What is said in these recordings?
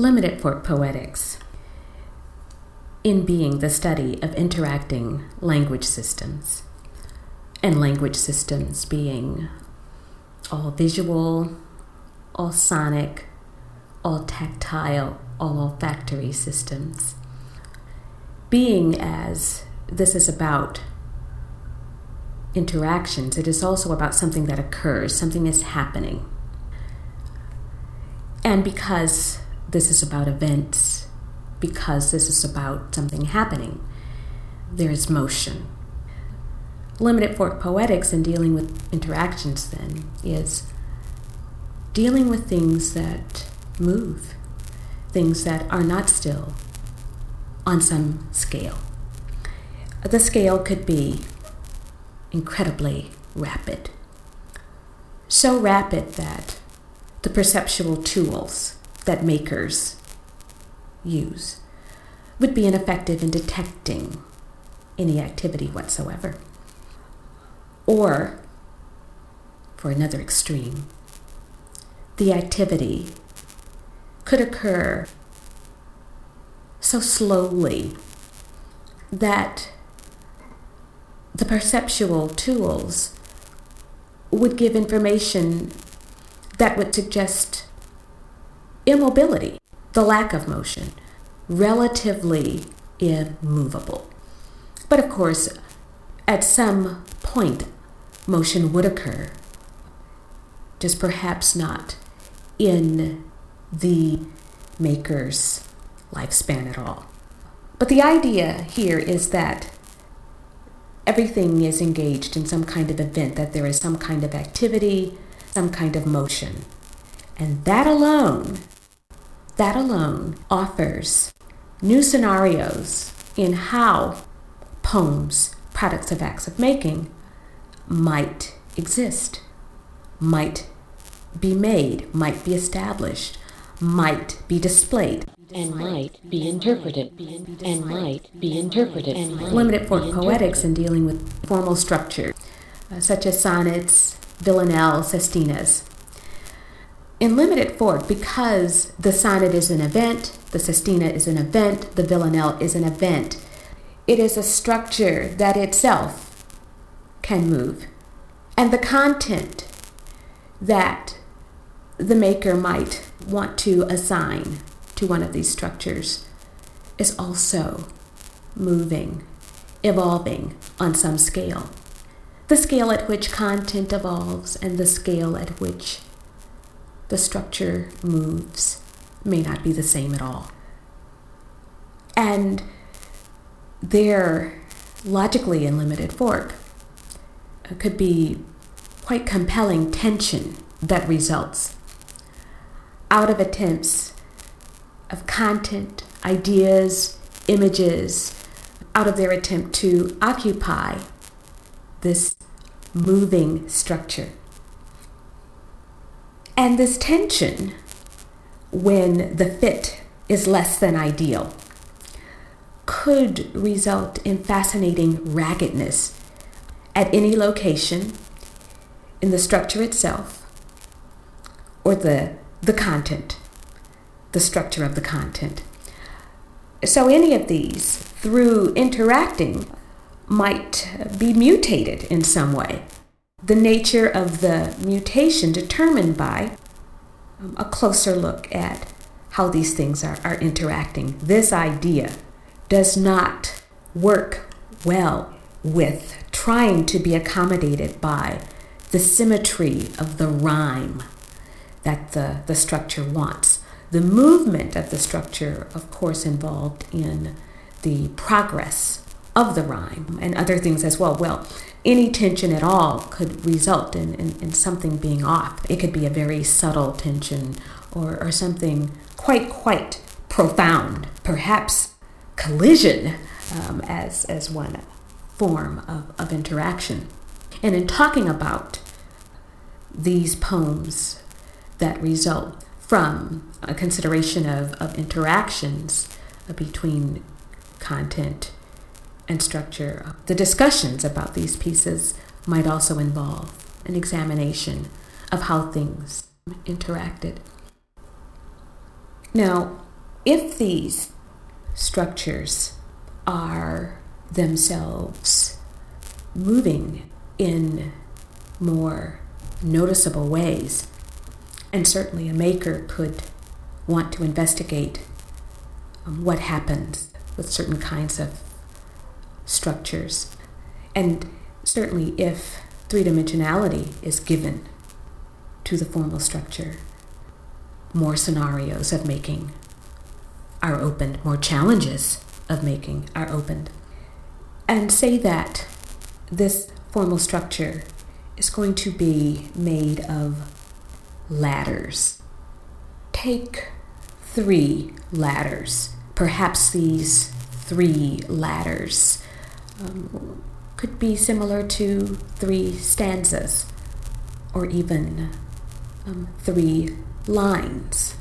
Limited Fork Poetics, in being the study of interacting language systems, and language systems being all visual, all sonic, all tactile, all olfactory systems. Being as this is about interactions, it is also about something that occurs, something is happening. And because this is about events, because this is about something happening, there is motion. Limited fork poetics in dealing with interactions, then, is dealing with things that move, things that are not still on some scale. The scale could be incredibly rapid. So rapid that the perceptual tools that makers use would be ineffective in detecting any activity whatsoever. Or, for another extreme, the activity could occur so slowly that the perceptual tools would give information that would suggest immobility, the lack of motion, relatively immovable. But of course, at some point, motion would occur, just perhaps not in the maker's lifespan at all. But the idea here is that everything is engaged in some kind of event, that there is some kind of activity, some kind of motion. And that alone, that alone offers new scenarios in how poems, products of acts of making, might exist, might be made, might be established, might be displayed and might be interpreted and might be interpreted limited fork poetics in dealing with formal structure uh, such as sonnets villanelle sestinas in limited form because the sonnet is an event the sestina is an event the villanelle is an event it is a structure that itself can move and the content that the maker might want to assign to one of these structures is also moving, evolving on some scale. The scale at which content evolves and the scale at which the structure moves may not be the same at all. And there, logically in limited fork, could be quite compelling tension that results out of attempts of content, ideas, images out of their attempt to occupy this moving structure. And this tension, when the fit is less than ideal, could result in fascinating raggedness at any location in the structure itself or the, the content the structure of the content. So, any of these, through interacting, might be mutated in some way. The nature of the mutation determined by um, a closer look at how these things are, are interacting. This idea does not work well with trying to be accommodated by the symmetry of the rhyme that the, the structure wants. The movement of the structure, of course, involved in the progress of the rhyme and other things as well. Well, any tension at all could result in, in, in something being off. It could be a very subtle tension or, or something quite, quite profound, perhaps collision um, as, as one form of, of interaction. And in talking about these poems that result from a consideration of, of interactions between content and structure. The discussions about these pieces might also involve an examination of how things interacted. Now, If these structures are themselves moving in more noticeable ways, and certainly a maker could want to investigate um, what happens with certain kinds of structures. And certainly, if three dimensionality is given to the formal structure, more scenarios of making are opened, more challenges of making are opened. And say that this formal structure is going to be made of ladders. Take three ladders. Perhaps these three ladders um, could be similar to three stanzas or even um, three lines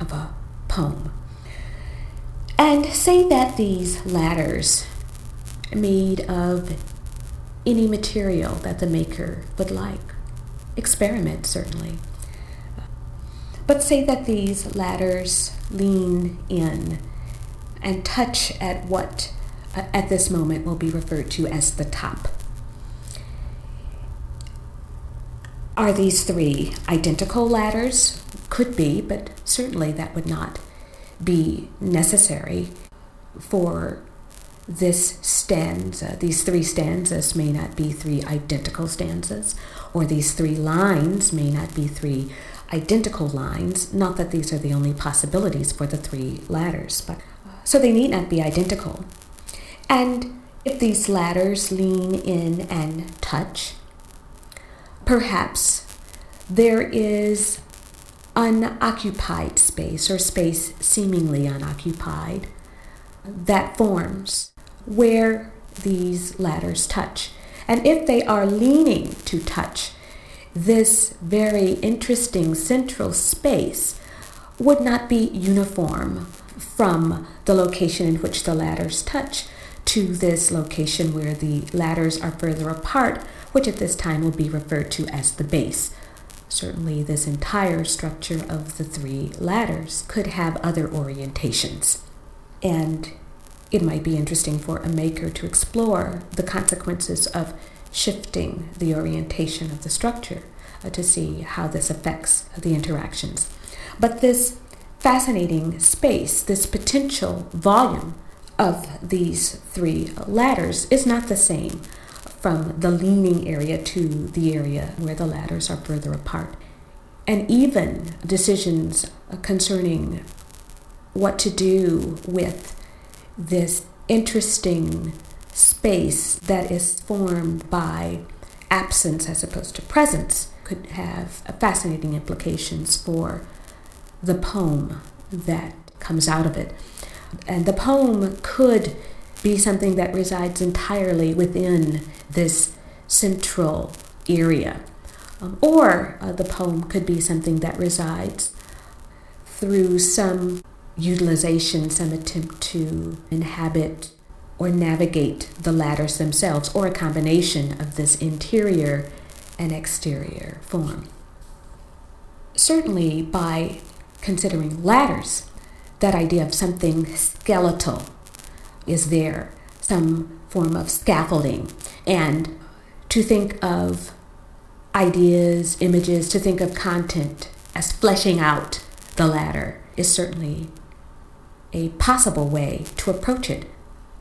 of a poem. And say that these ladders, made of any material that the maker would like, experiment certainly. But say that these ladders lean in and touch at what at this moment will be referred to as the top. Are these three identical ladders? Could be, but certainly that would not be necessary for this stanza. These three stanzas may not be three identical stanzas, or these three lines may not be three identical lines. Not that these are the only possibilities for the three ladders, but so they need not be identical. And if these ladders lean in and touch, perhaps there is unoccupied space or space seemingly unoccupied that forms where these ladders touch. And if they are leaning to touch, this very interesting central space would not be uniform from the location in which the ladders touch to this location where the ladders are further apart, which at this time will be referred to as the base. Certainly, this entire structure of the three ladders could have other orientations. And it might be interesting for a maker to explore the consequences of shifting the orientation of the structure uh, to see how this affects the interactions. But this fascinating space, this potential volume of these three ladders is not the same from the leaning area to the area where the ladders are further apart. And even decisions concerning what to do with this interesting space that is formed by absence as opposed to presence could have fascinating implications for the poem that comes out of it. And the poem could be something that resides entirely within this central area. Um, or uh, the poem could be something that resides through some utilization, some attempt to inhabit or navigate the ladders themselves, or a combination of this interior and exterior form. Certainly, by considering ladders, that idea of something skeletal is there, some form of scaffolding, and to think of ideas, images, to think of content as fleshing out the ladder is certainly a possible way to approach it.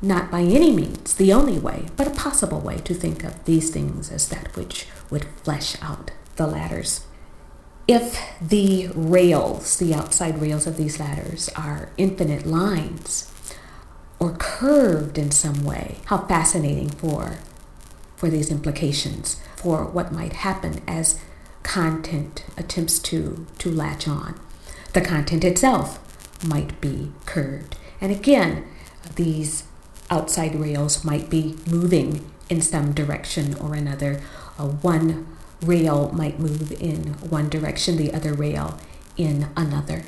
Not by any means the only way, but a possible way to think of these things as that which would flesh out the ladders. If the rails, the outside rails of these ladders, are infinite lines or curved in some way, how fascinating for, for these implications, for what might happen as content attempts to, to latch on. The content itself might be curved. And again, these outside rails might be moving in some direction or another. Uh, one rail might move in one direction, the other rail in another.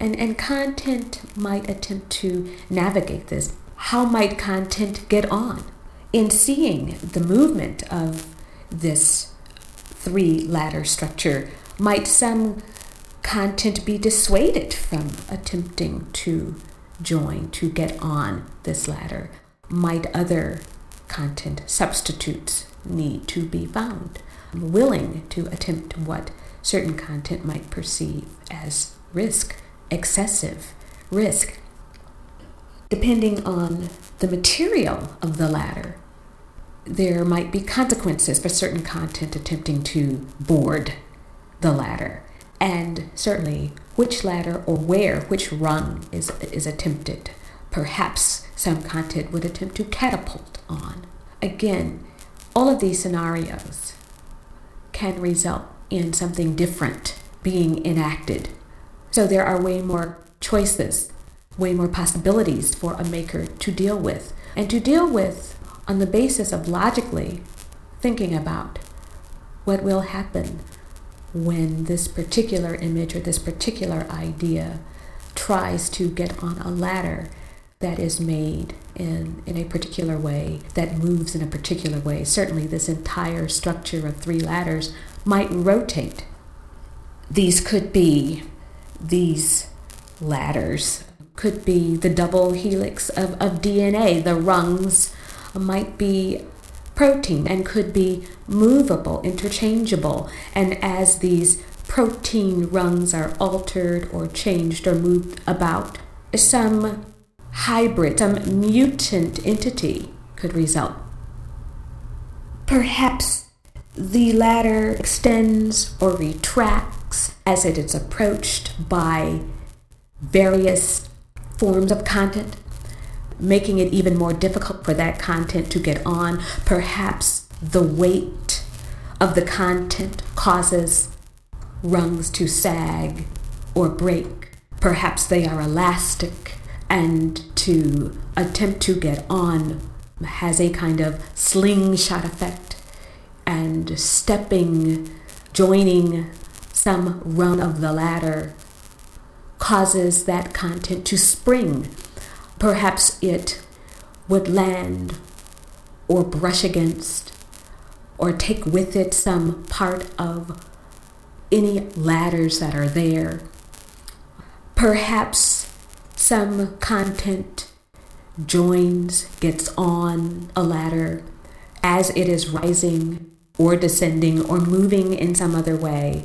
And, and content might attempt to navigate this. How might content get on? In seeing the movement of this three ladder structure, might some content be dissuaded from attempting to join, to get on this ladder? Might other content substitutes need to be found? Willing to attempt what certain content might perceive as risk, excessive risk. Depending on the material of the ladder, there might be consequences for certain content attempting to board the ladder. And certainly, which ladder or where, which rung is, is attempted. Perhaps some content would attempt to catapult on. Again, all of these scenarios can result in something different being enacted. So there are way more choices, way more possibilities for a maker to deal with, and to deal with on the basis of logically thinking about what will happen when this particular image or this particular idea tries to get on a ladder that is made in, in a particular way, that moves in a particular way. Certainly, this entire structure of three ladders might rotate. These could be these ladders, could be the double helix of, of DNA. The rungs might be protein and could be movable, interchangeable. And as these protein rungs are altered or changed or moved about, some hybrid, some mutant entity could result. Perhaps the ladder extends or retracts as it is approached by various forms of content making it even more difficult for that content to get on. Perhaps the weight of the content causes rungs to sag or break. Perhaps they are elastic and to attempt to get on has a kind of slingshot effect and stepping, joining some rung of the ladder causes that content to spring Perhaps it would land or brush against or take with it some part of any ladders that are there. Perhaps some content joins, gets on a ladder as it is rising or descending or moving in some other way.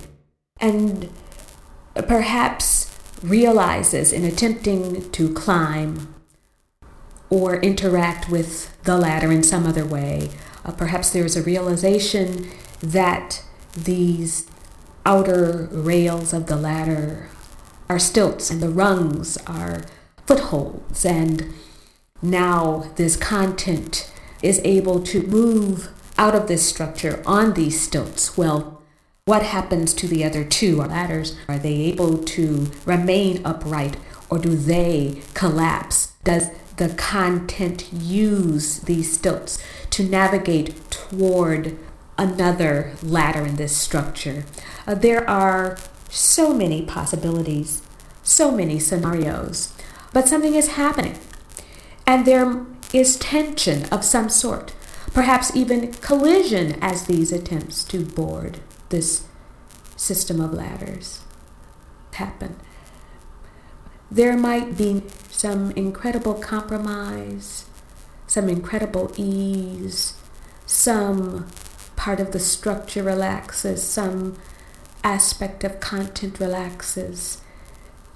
And perhaps realizes in attempting to climb or interact with the ladder in some other way. Uh, perhaps there's a realization that these outer rails of the ladder are stilts and the rungs are footholds, and now this content is able to move out of this structure on these stilts. Well, what happens to the other two ladders? Are they able to remain upright or do they collapse? Does the content use these stilts to navigate toward another ladder in this structure. Uh, there are so many possibilities, so many scenarios, but something is happening. And there is tension of some sort, perhaps even collision as these attempts to board this system of ladders happen. There might be some incredible compromise, some incredible ease, some part of the structure relaxes, some aspect of content relaxes,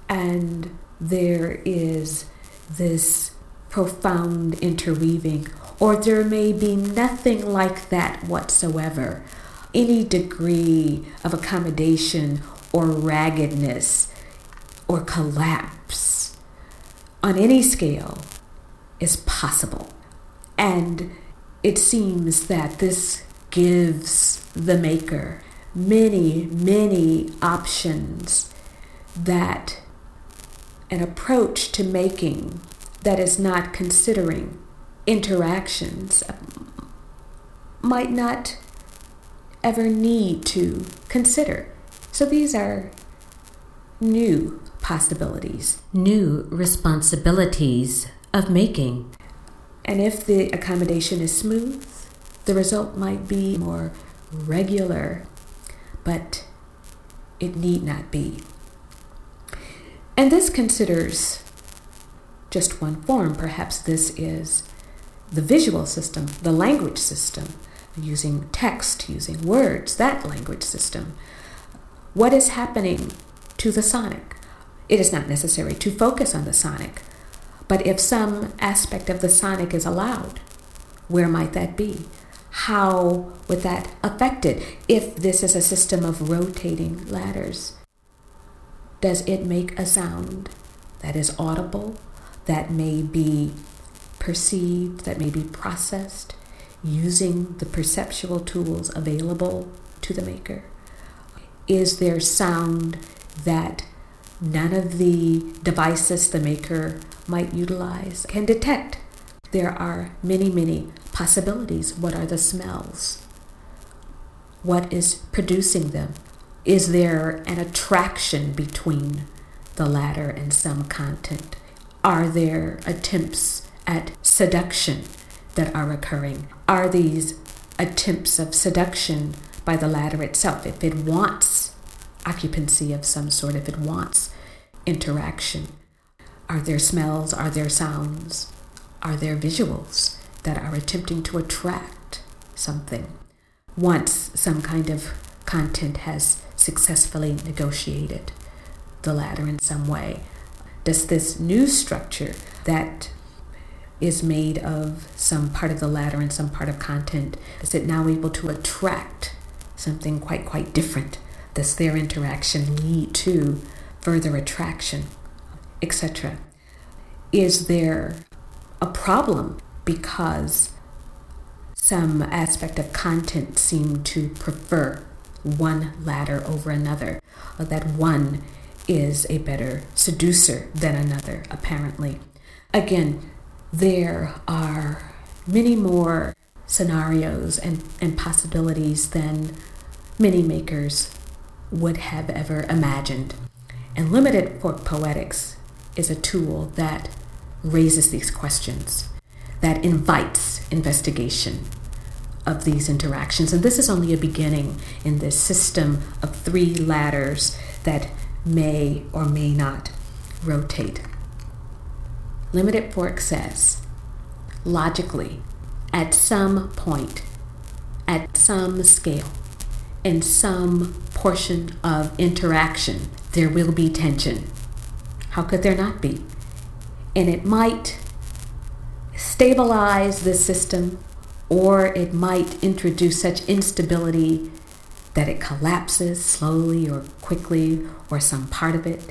and there is this profound interweaving, or there may be nothing like that whatsoever. Any degree of accommodation or raggedness or collapse on any scale is possible. And it seems that this gives the maker many, many options that an approach to making that is not considering interactions uh, might not ever need to consider. So these are new possibilities, new responsibilities of making. And if the accommodation is smooth, the result might be more regular, but it need not be. And this considers just one form. Perhaps this is the visual system, the language system, using text, using words, that language system. What is happening to the sonic? It is not necessary to focus on the sonic, but if some aspect of the sonic is allowed, where might that be? How would that affect it if this is a system of rotating ladders? Does it make a sound that is audible, that may be perceived, that may be processed using the perceptual tools available to the maker? Is there sound that none of the devices the maker might utilize can detect? There are many, many possibilities. What are the smells? What is producing them? Is there an attraction between the ladder and some content? Are there attempts at seduction that are occurring? Are these attempts of seduction by the ladder itself, if it wants occupancy of some sort, if it wants interaction? Are there smells? Are there sounds? Are there visuals that are attempting to attract something once some kind of content has successfully negotiated the ladder in some way? Does this new structure that is made of some part of the ladder and some part of content, is it now able to attract something quite, quite different? Does their interaction lead to further attraction, etc.? Is there a problem because some aspect of content seem to prefer one ladder over another, or that one is a better seducer than another, apparently. Again, there are many more scenarios and, and possibilities than many makers would have ever imagined. And limited fork poetics is a tool that raises these questions, that invites investigation of these interactions. And this is only a beginning in this system of three ladders that may or may not rotate. Limited fork says, logically, at some point, at some scale, in some portion of interaction, there will be tension. How could there not be? And it might stabilize the system or it might introduce such instability that it collapses slowly or quickly or some part of it,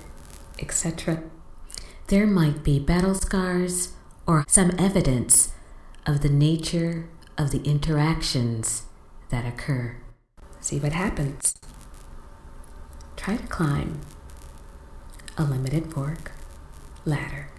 etc. There might be battle scars or some evidence of the nature of the interactions that occur. See what happens. Try to climb a limited fork ladder.